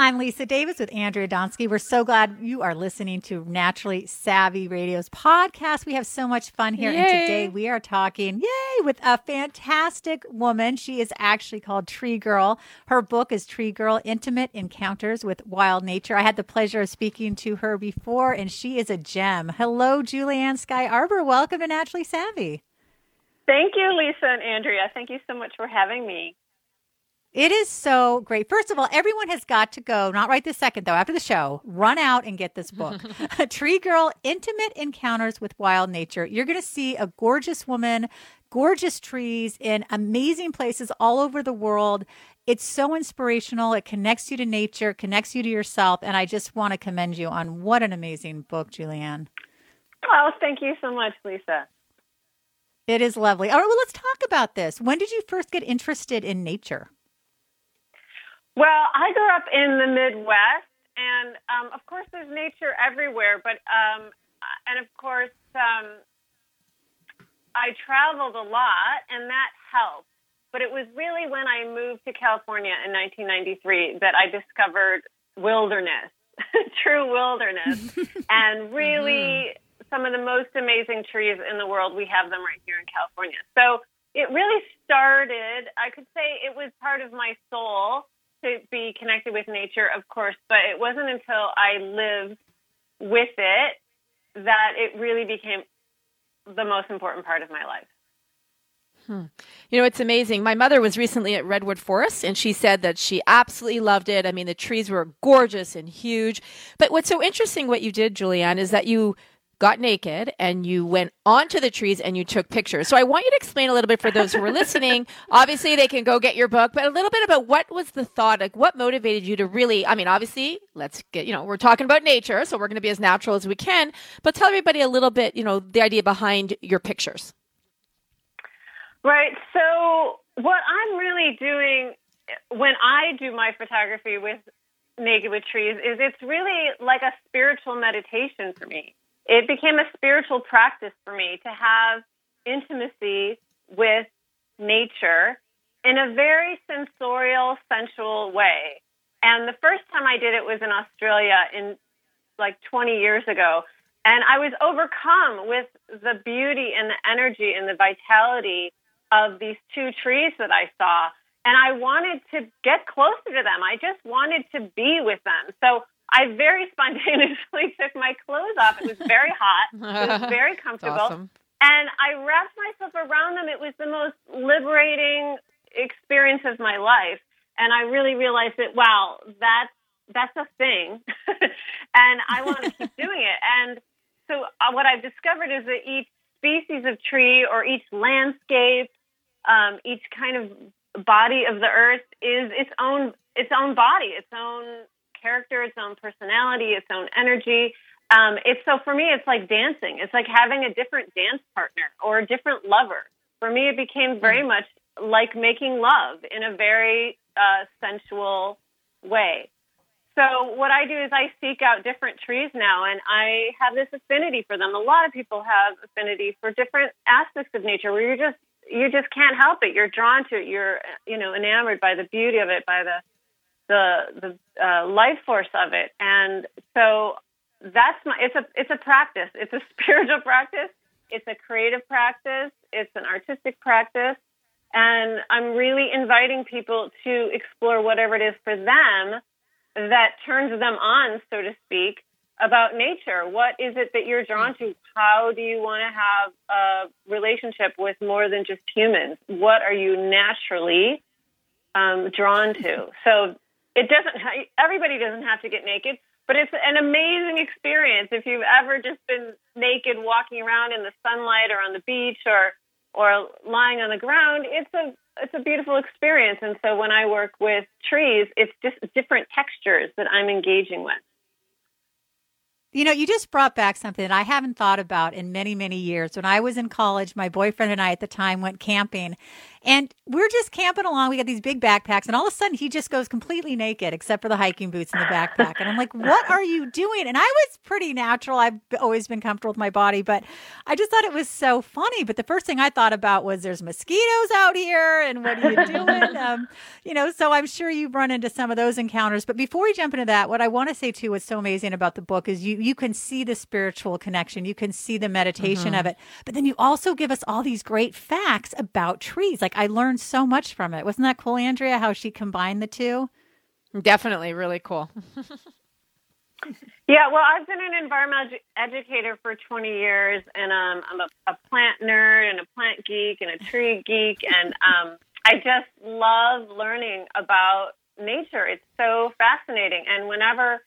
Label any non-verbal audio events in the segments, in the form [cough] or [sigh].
I'm Lisa Davis with Andrea Donsky. We're so glad you are listening to Naturally Savvy Radio's podcast. We have so much fun here. Yay. And today we are talking, yay, with a fantastic woman. She is actually called Tree Girl. Her book is Tree Girl Intimate Encounters with Wild Nature. I had the pleasure of speaking to her before, and she is a gem. Hello, Julianne Skai Arbor. Welcome to Naturally Savvy. Thank you, Lisa and Andrea. Thank you so much for having me. It is so great. First of all, everyone has got to go, not right this second though, after the show, run out and get this book. [laughs] *A Tree Girl Intimate Encounters with Wild Nature. You're going to see a gorgeous woman, gorgeous trees in amazing places all over the world. It's so inspirational. It connects you to nature, connects you to yourself. And I just want to commend you on what an amazing book, Julianne. Oh, thank you so much, Lisa. It is lovely. All right, well, let's talk about this. When did you first get interested in nature? Well, I grew up in the Midwest, and um, of course, there's nature everywhere. But um, and of course, um, I traveled a lot, and that helped. But it was really when I moved to California in 1993 that I discovered wilderness, [laughs] true wilderness, [laughs] and really some of the most amazing trees in the world. We have them right here in California. So it really started, I could say it was part of my soul to be connected with nature, of course, but it wasn't until I lived with it that it really became the most important part of my life. Hmm. You know, it's amazing. My mother was recently at Redwood Forest and she said that she absolutely loved it. I mean, the trees were gorgeous and huge. But what's so interesting, what you did, Julianne, is that you got naked and you went onto the trees and you took pictures. So I want you to explain a little bit for those who are listening. [laughs] Obviously, they can go get your book, but a little bit about what was the thought, like what motivated you to really, I mean, obviously, let's get, you know, we're talking about nature, so we're going to be as natural as we can, but tell everybody a little bit, you know, the idea behind your pictures. Right. So, what I'm really doing when I do my photography with Naked with Trees is it's really like a spiritual meditation for me. It became a spiritual practice for me to have intimacy with nature in a very sensorial, sensual way. And the first time I did it was in Australia in like 20 years ago. And I was overcome with the beauty and the energy and the vitality of these two trees that I saw. And I wanted to get closer to them. I just wanted to be with them. So I very spontaneously [laughs] took my clothes off. It was very hot. [laughs] It was very comfortable. awesome. And I wrapped myself around them. It was the most liberating experience of my life. And I really realized that, wow, that's, that's a thing. [laughs] and I want to keep doing it. And so uh, what I've discovered is that each species of tree or each landscape, um, each kind of body of the earth is its own its own body, its own character, its own personality, its own energy. Um, it's so for me, it's like dancing. It's like having a different dance partner or a different lover. For me, it became very much like making love in a very uh, sensual way. So what I do is I seek out different trees now, and I have this affinity for them. A lot of people have affinity for different aspects of nature, where you just you just can't help it. You're drawn to it. You're you know enamored by the beauty of it, by the the the uh, life force of it, and so that's my. It's a it's a practice. It's a [laughs] spiritual practice. It's a creative practice. It's an artistic practice. And I'm really inviting people to explore whatever it is for them that turns them on, so to speak, about nature. What is it that you're drawn to? How do you want to have a relationship with more than just humans? What are you naturally um, drawn to? So it doesn't. Everybody doesn't have to get naked, but it's an amazing experience if you've ever just been naked walking around in the sunlight or on the beach or or lying on the ground. It's a it's a beautiful experience. And so when I work with trees, it's just different textures that I'm engaging with. You know, you just brought back something that I haven't thought about in many, many years. When I was in college, my boyfriend and I at the time went camping, And we're just camping along. We got these big backpacks, and all of a sudden he just goes completely naked, except for the hiking boots and the backpack. And I'm like, "What are you doing?" And I was pretty natural. I've always been comfortable with my body, but I just thought it was so funny. But the first thing I thought about was, "There's mosquitoes out here, and what are you doing?" [laughs] um, you know, so I'm sure you've run into some of those encounters. But before we jump into that, what I want to say too, what's so amazing about the book is you you can see the spiritual connection, you can see the meditation Mm-hmm. of it, but then you also give us all these great facts about trees. Like I learned so much from it. Wasn't that cool, Andrea? How she combined the two? Definitely really cool. [laughs] Yeah, well, I've been an environmental edu- educator for 20 years, and um, I'm a, a plant nerd and a plant geek and a tree geek, and um, I just love learning about nature. It's so fascinating, and whenever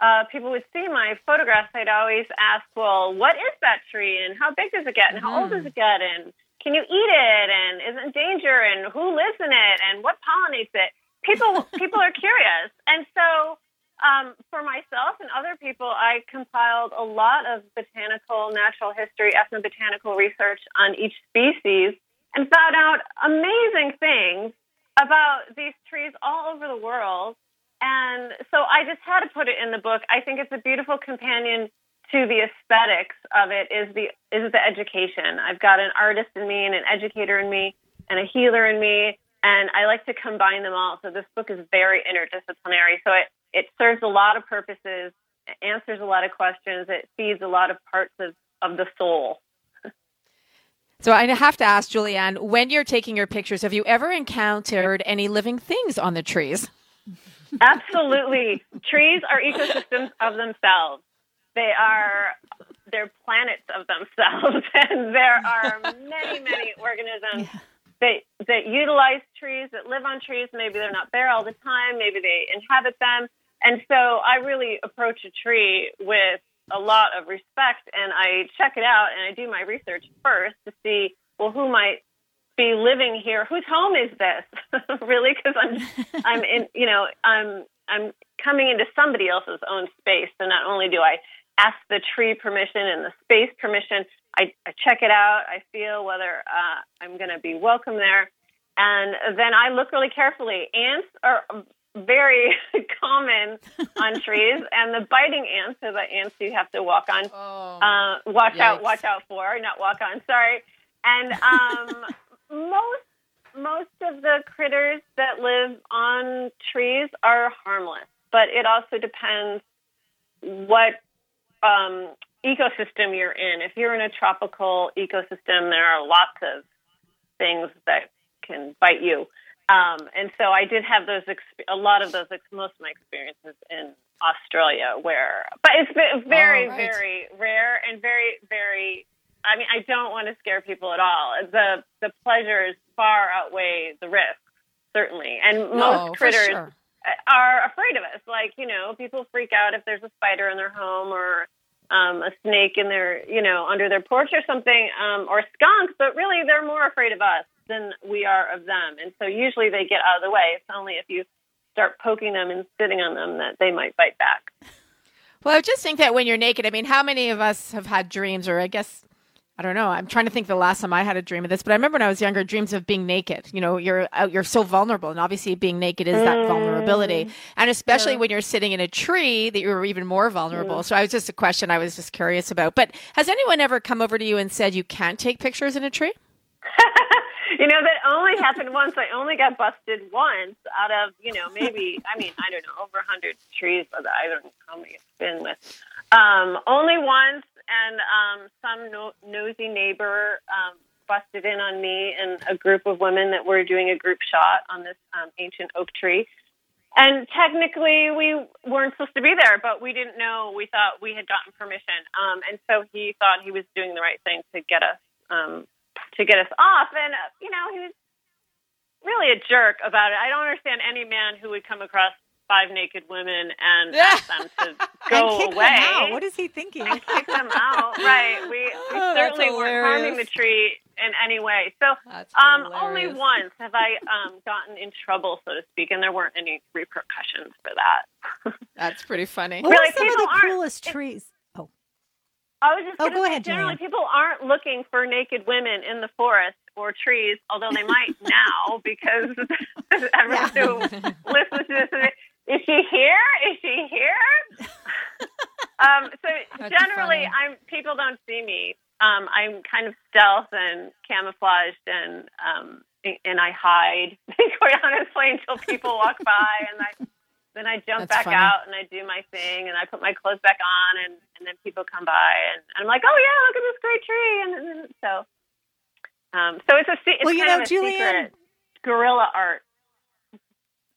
uh, people would see my photographs, they'd always ask, "Well, what is that tree, and how big does it get, and how old does it get, and can you eat it, and is it in danger, and who lives in it, and what pollinates it?" People, [laughs] people are curious, and so um, for myself and other people, I compiled a lot of botanical, natural history, ethnobotanical research on each species and found out amazing things about these trees all over the world. And so I just had to put it in the book. I think it's a beautiful companion to the aesthetics of it is the is the education. I've got an artist in me and an educator in me and a healer in me and I like to combine them all. So this book is very interdisciplinary. So it, it serves a lot of purposes, it answers a lot of questions, it feeds a lot of parts of, of the soul. [laughs] So I have to ask Julianne, when you're taking your pictures, have you ever encountered any living things on the trees? Absolutely. Trees are ecosystems of themselves. They are they're planets of themselves [laughs] and there are many, many [laughs] organisms that that utilize trees, that live on trees. Maybe they're not there all the time, maybe they inhabit them. And so I really approach a tree with a lot of respect and I check it out and I do my research first to see well who might be living here. Whose home is this? [laughs] really? Because I'm, I'm in, you know, I'm, I'm coming into somebody else's own space. So not only do I ask the tree permission and the space permission, I, I check it out. I feel whether uh, I'm going to be welcome there, and then I look really carefully. Ants are very [laughs] common on [laughs] trees, and the biting ants are the ants you have to walk on. Uh, watch Yikes. out! Watch out for, not walk on. Sorry. And um, [laughs] most most of the critters that live on trees are harmless, but it also depends what um, ecosystem you're in. If you're in a tropical ecosystem, there are lots of things that can bite you. Um, and so I did have those, exp- a lot of those, ex- most of my experiences in Australia where, but it's very, Oh, right. very rare and very, very, I mean, I don't want to scare people at all. The, the pleasures far outweigh the risks, certainly. And most for critters sure. Are afraid of us. Like, you know, people freak out if there's a spider in their home or um, a snake in their, you know, under their porch or something, um, or skunks, but really they're more afraid of us than we are of them. And so usually they get out of the way. It's only if you start poking them and sitting on them that they might bite back. Well, I just think that when you're naked, I mean, how many of us have had dreams, or I guess, I don't know. I'm trying to think the last time I had a dream of this, but I remember when I was younger, dreams of being naked. You know, you're out, you're so vulnerable, and obviously being naked is that vulnerability, and especially when you're sitting in a tree, that you're even more vulnerable. So, I was just a question I was just curious about. But has anyone ever come over to you and said you can't take pictures in a tree? [laughs] you know, that only happened once. I only got busted once out of, you know, maybe, I mean, I don't know, over 100 trees. But I don't know how many it's been with. Um, only once, and um, some no- nosy neighbor um, busted in on me and a group of women that were doing a group shot on this um, ancient oak tree. And technically, we weren't supposed to be there, but we didn't know. We thought we had gotten permission, um, and so he thought he was doing the right thing to get us um, to get us off. And uh, you know, he was really a jerk about it. I don't understand any man who would come across five naked women and ask them to [laughs] go and kick away them out. What is he thinking? and kick them out. [laughs] Right. We, we Oh, certainly weren't harming the tree in any way. So um, only once have I um, gotten in trouble, so to speak, and there weren't any repercussions for that. [laughs] That's pretty funny. What Really, were some of the coolest trees? Oh, I was just Oh, going to go say, ahead, generally, Joanne. people aren't looking for naked women in the forest or trees, although they might now because everyone who listens to this is she here? Is she here? [laughs] um, so That's generally, funny. I'm people don't see me. Um, I'm kind of stealth and camouflaged, and um, and I hide, [laughs] quite honestly, until people walk by, and I then I jump That's back funny. out and I do my thing, and I put my clothes back on, and and then people come by, and, I'm like, oh yeah, look at this great tree, and, and, and so. Um, so it's a it's Well, you kind know, of a Julianne- secret guerrilla art.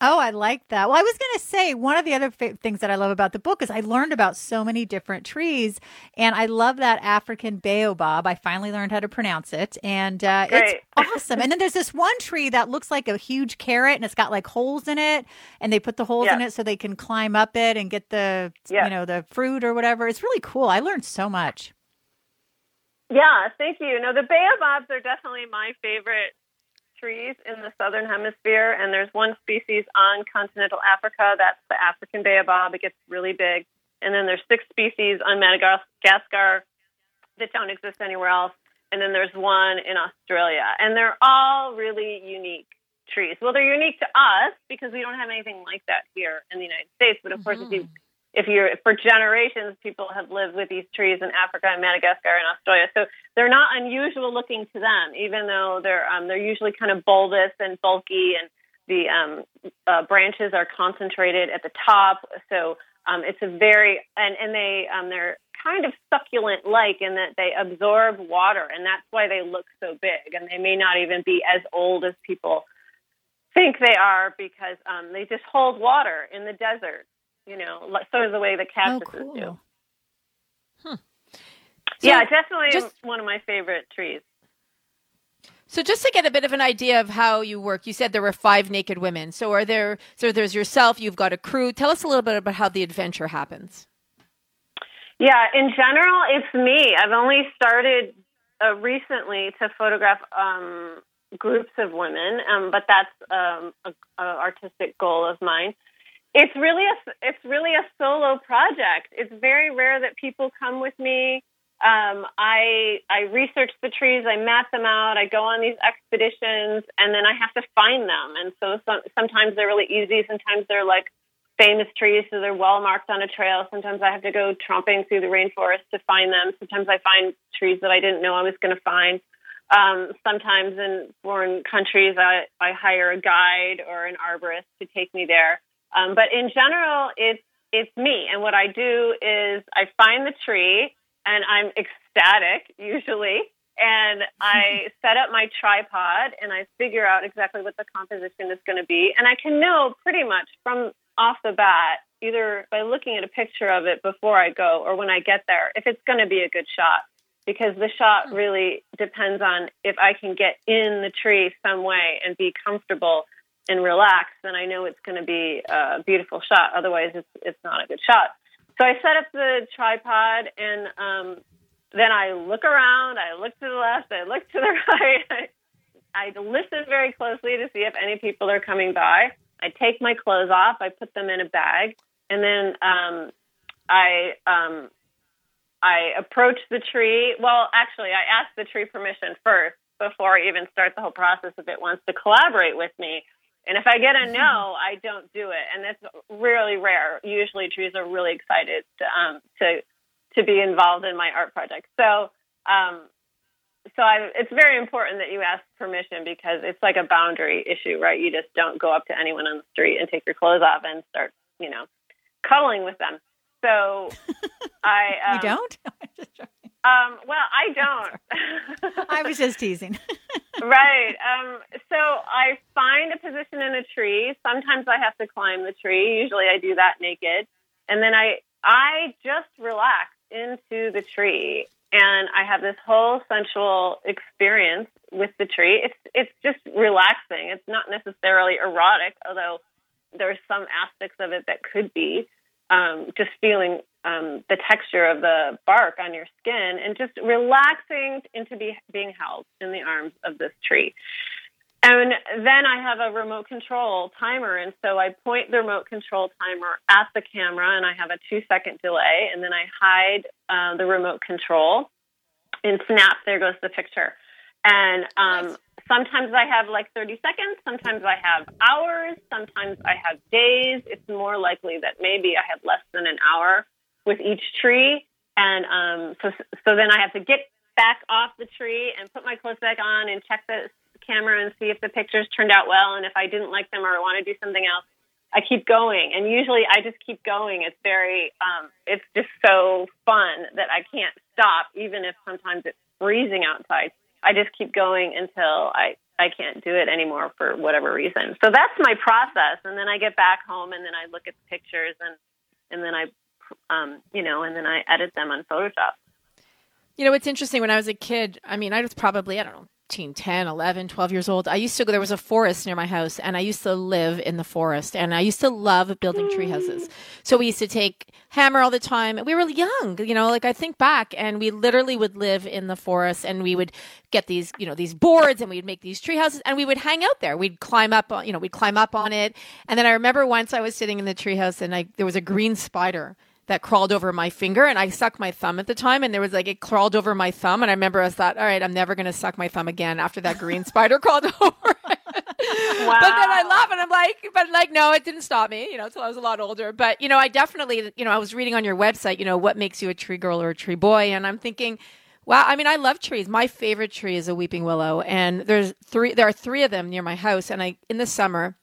Oh, I like that. Well, I was going to say one of the other fa- things that I love about the book is I learned about so many different trees, and I love that African baobab. I finally learned how to pronounce it, and uh, it's [laughs] awesome. And then there's this one tree that looks like a huge carrot, and it's got like holes in it, and they put the holes in it so they can climb up it and get the Yeah. you know the fruit or whatever. It's really cool. I learned so much. Yeah, thank you. No, the baobabs are definitely my favorite trees in the southern hemisphere, and there's one species on continental Africa. That's the African baobab. It gets really big, and then there's six species on Madagascar that don't exist anywhere else, and then there's one in Australia, and they're all really unique trees. Well, they're unique to us because we don't have anything like that here in the United States. But of course, if you mm-hmm. If you're for generations, people have lived with these trees in Africa and Madagascar and Australia. So they're not unusual looking to them, even though they're um, they're usually kind of bulbous and bulky, and the um, uh, branches are concentrated at the top. So um, it's a very and and they um, they're kind of succulent like in that they absorb water, and that's why they look so big. And they may not even be as old as people think they are because um, they just hold water in the desert. You know, sort of the way the Oh, cactuses do. cool. yeah, definitely just- one of my favorite trees. So just to get a bit of an idea of how you work, you said there were five naked women. So are there? So there's yourself. You've got a crew. Tell us a little bit about how the adventure happens. Yeah, in general, it's me. I've only started uh, recently to photograph um, groups of women, um, but that's um, a, a artistic goal of mine. It's really a it's really a solo project. It's very rare that people come with me. Um, I I research the trees, I map them out, I go on these expeditions, and then I have to find them. And so some, sometimes they're really easy, sometimes they're like famous trees, so they're well marked on a trail. Sometimes I have to go tromping through the rainforest to find them. Sometimes I find trees that I didn't know I was going to find. Um, sometimes in foreign countries, I, I hire a guide or an arborist to take me there. Um, but in general, it's it's me, and what I do is I find the tree, and I'm ecstatic usually, and I [laughs] set up my tripod, and I figure out exactly what the composition is going to be, and I can know pretty much from off the bat, either by looking at a picture of it before I go or when I get there, if it's going to be a good shot. Because the shot really depends on if I can get in the tree some way and be comfortable and relax, then I know it's going to be a beautiful shot. Otherwise, it's it's not a good shot. So I set up the tripod, and um, then I look around. I look to the left. I look to the [laughs] right. I, I listen very closely to see if any people are coming by. I take my clothes off. I put them in a bag, and then um, I um, I approach the tree. Well, actually, I ask the tree permission first before I even start the whole process if it wants to collaborate with me. And if I get a no, I don't do it, and that's really rare. Usually, trees are really excited to um, to to be involved in my art project. So, um, so I, it's very important that you ask permission because it's like a boundary issue, right? You just don't go up to anyone on the street and take your clothes off and start, you know, cuddling with them. So, [laughs] I um, you don't? [laughs] Um, well, I don't. I was just teasing. [laughs] right. Um, so I find a position in a tree. Sometimes I have to climb the tree. Usually I do that naked. And then I I just relax into the tree and I have this whole sensual experience with the tree. It's it's just relaxing. It's not necessarily erotic, although there's some aspects of it that could be. Um, just feeling um, the texture of the bark on your skin and just relaxing into be, being held in the arms of this tree. And then I have a remote control timer. And so I point the remote control timer at the camera and I have a two second delay. And then I hide uh, the remote control and snap, there goes the picture. And um, sometimes I have like 30 seconds, sometimes I have hours, sometimes I have days. It's more likely that maybe I have less than an hour with each tree. And um, so, so then I have to get back off the tree and put my clothes back on and check the camera and see if the pictures turned out well. And if I didn't like them or want to do something else, I keep going. And usually I just keep going. It's very, um, it's just so fun that I can't stop, even if sometimes it's freezing outside. I just keep going until I, I can't do it anymore for whatever reason. So that's my process. And then I get back home and then I look at the pictures and, and then I, um, you know, and then I edit them on Photoshop. You know, it's interesting. When I was a kid, I mean, I was probably, I don't know, 10, 11, 12 years old. I used to go, there was a forest near my house, and I used to live in the forest, and I used to love building tree houses. So we used to take hammer all the time. We were young, you know, like I think back, and we literally would live in the forest, and we would get these, you know, these boards, and we'd make these tree houses, and we would hang out there. We'd climb up, on, you know, we'd climb up on it. And then I remember once I was sitting in the tree house, and I, there was a green spider that crawled over my finger and I sucked my thumb at the time and there was like it crawled over my thumb and I remember I thought, all right, I'm never gonna suck my thumb again after that green [laughs] spider crawled over. wow. But then I laugh and I'm like, but like no, it didn't stop me, you know, until I was a lot older. But you know, I definitely you know, I was reading on your website, you know, what makes you a tree girl or a tree boy, and I'm thinking Wow, I mean, I love trees. My favorite tree is a weeping willow, and there's three. There are three of them near my house, and I in the summer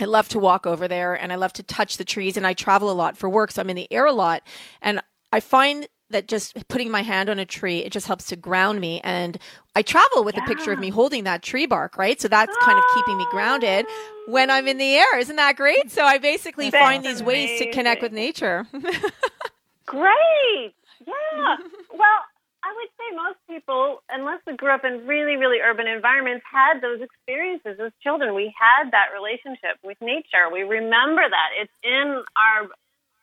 I love to walk over there and I love to touch the trees and I travel a lot for work. So I'm in the air a lot. And I find that just putting my hand on a tree, it just helps to ground me. And I travel with yeah. a picture of me holding that tree bark, right? So that's kind of keeping me grounded when I'm in the air. Isn't that great? So I basically that's find these amazing. ways to connect with nature. [laughs] great. Yeah. [laughs] Well, I would say most people, unless we grew up in really, really urban environments, had those experiences as children. We had that relationship with nature. We remember that. It's in our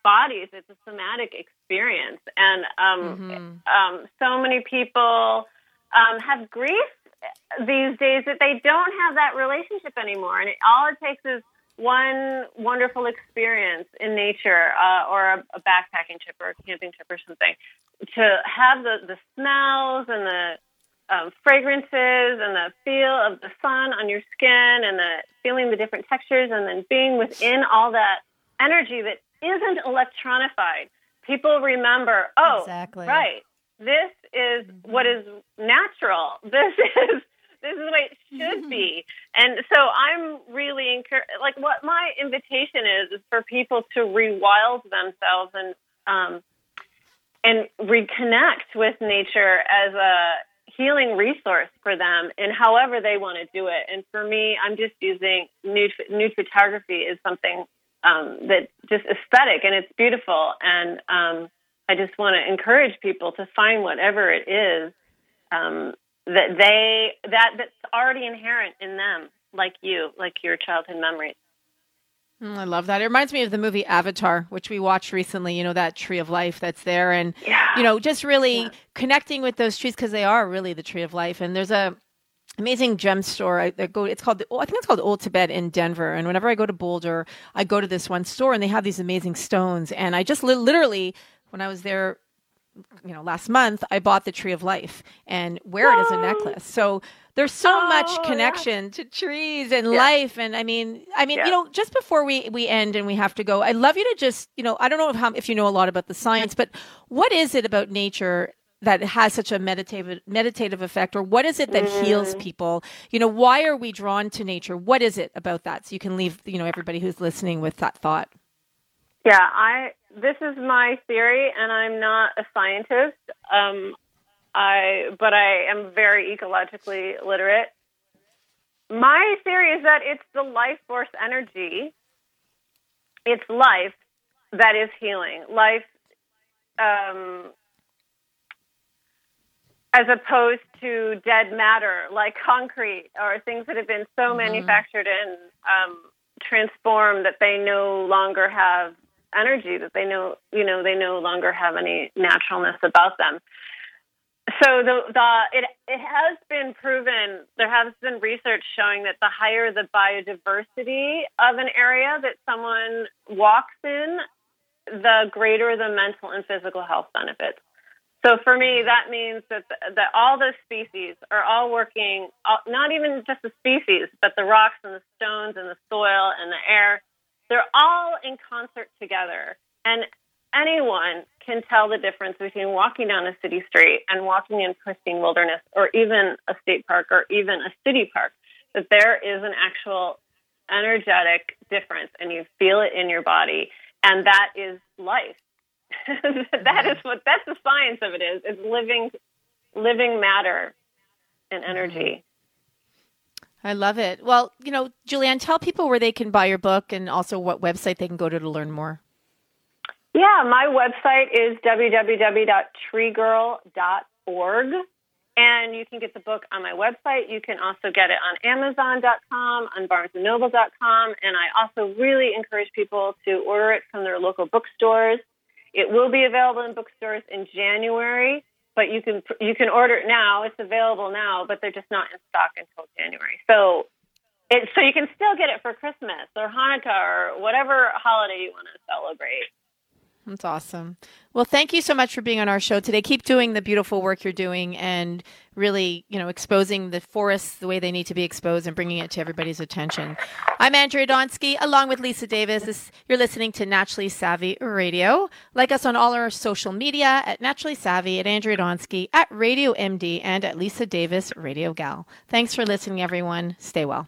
bodies. It's a somatic experience. And um, mm-hmm. um, so many people um, have grief these days that they don't have that relationship anymore. And it, all it takes is one wonderful experience in nature uh, or a, a backpacking trip or a camping trip or something to have the, the smells and the um, fragrances and the feel of the sun on your skin and the feeling the different textures and then being within all that energy that isn't electronified. People remember, oh, exactly. right, this is mm-hmm. what is natural. [laughs] This is this is the way it should mm-hmm. be. And so I'm really encouraged. Like what my invitation is is for people to rewild themselves and um, and reconnect with nature as a healing resource for them and however they want to do it. And for me, I'm just using nude, nude photography is something um, that just aesthetic and it's beautiful. And um, I just want to encourage people to find whatever it is um, that they that that's already inherent in them, like you, like your childhood memories. Mm, I love that. It reminds me of the movie Avatar, which we watched recently. You know that tree of life that's there, and yeah. you know just really yeah. connecting with those trees because they are really the tree of life. And there's a amazing gem store. I, I, go. It's called. The, I think it's called Old Tibet in Denver. And whenever I go to Boulder, I go to this one store, and they have these amazing stones. And I just li- literally, when I was there, you know, last month, I bought the tree of life and wear it as a necklace. So there's so oh, much connection yeah. to trees and yeah. life and i mean i mean yeah. you know just before we we end and we have to go i'd love you to just you know i don't know if, how, if you know a lot about the science but what is it about nature that has such a meditative meditative effect or what is it that mm. heals people you know why are we drawn to nature what is it about that so you can leave you know everybody who's listening with that thought yeah i this is my theory and i'm not a scientist um, I but I am very ecologically literate. My theory is that it's the life force energy. It's life that is healing. Life um, as opposed to dead matter like concrete or things that have been so mm-hmm. manufactured and um, transformed that they no longer have energy that they know you know they no longer have any naturalness about them so the the it it has been proven there has been research showing that the higher the biodiversity of an area that someone walks in, the greater the mental and physical health benefits. So for me, that means that that all the species are all working. Not even just the species, but the rocks and the stones and the soil and the air. They're all in concert together, and anyone can tell the difference between walking down a city street and walking in pristine wilderness, or even a state park, or even a city park. That there is an actual energetic difference, and you feel it in your body, and that is life [laughs] that is what that's the science of it is. It's living living matter and energy. Mm-hmm. I love it. Well, you know, Julianne, tell people where they can buy your book and also what website they can go to to learn more. Yeah, my website is www.treegirl.org. And you can get the book on my website. You can also get it on Amazon.com, on BarnesandNoble.com. And I also really encourage people to order it from their local bookstores. It will be available in bookstores in January, but you can you can order it now. It's available now, but they're just not in stock until January. So it, so you can still get it for Christmas or Hanukkah or whatever holiday you want to celebrate. That's awesome. Well, thank you so much for being on our show today. Keep doing the beautiful work you're doing and really, you know, exposing the forests the way they need to be exposed and bringing it to everybody's attention. I'm Andrea Donsky, along with Lisa Davis. This, you're listening to Naturally Savvy Radio. Like us on all our social media at Naturally Savvy, at Andrea Donsky, at Radio MD, and at Lisa Davis Radio Gal. Thanks for listening, everyone. Stay well.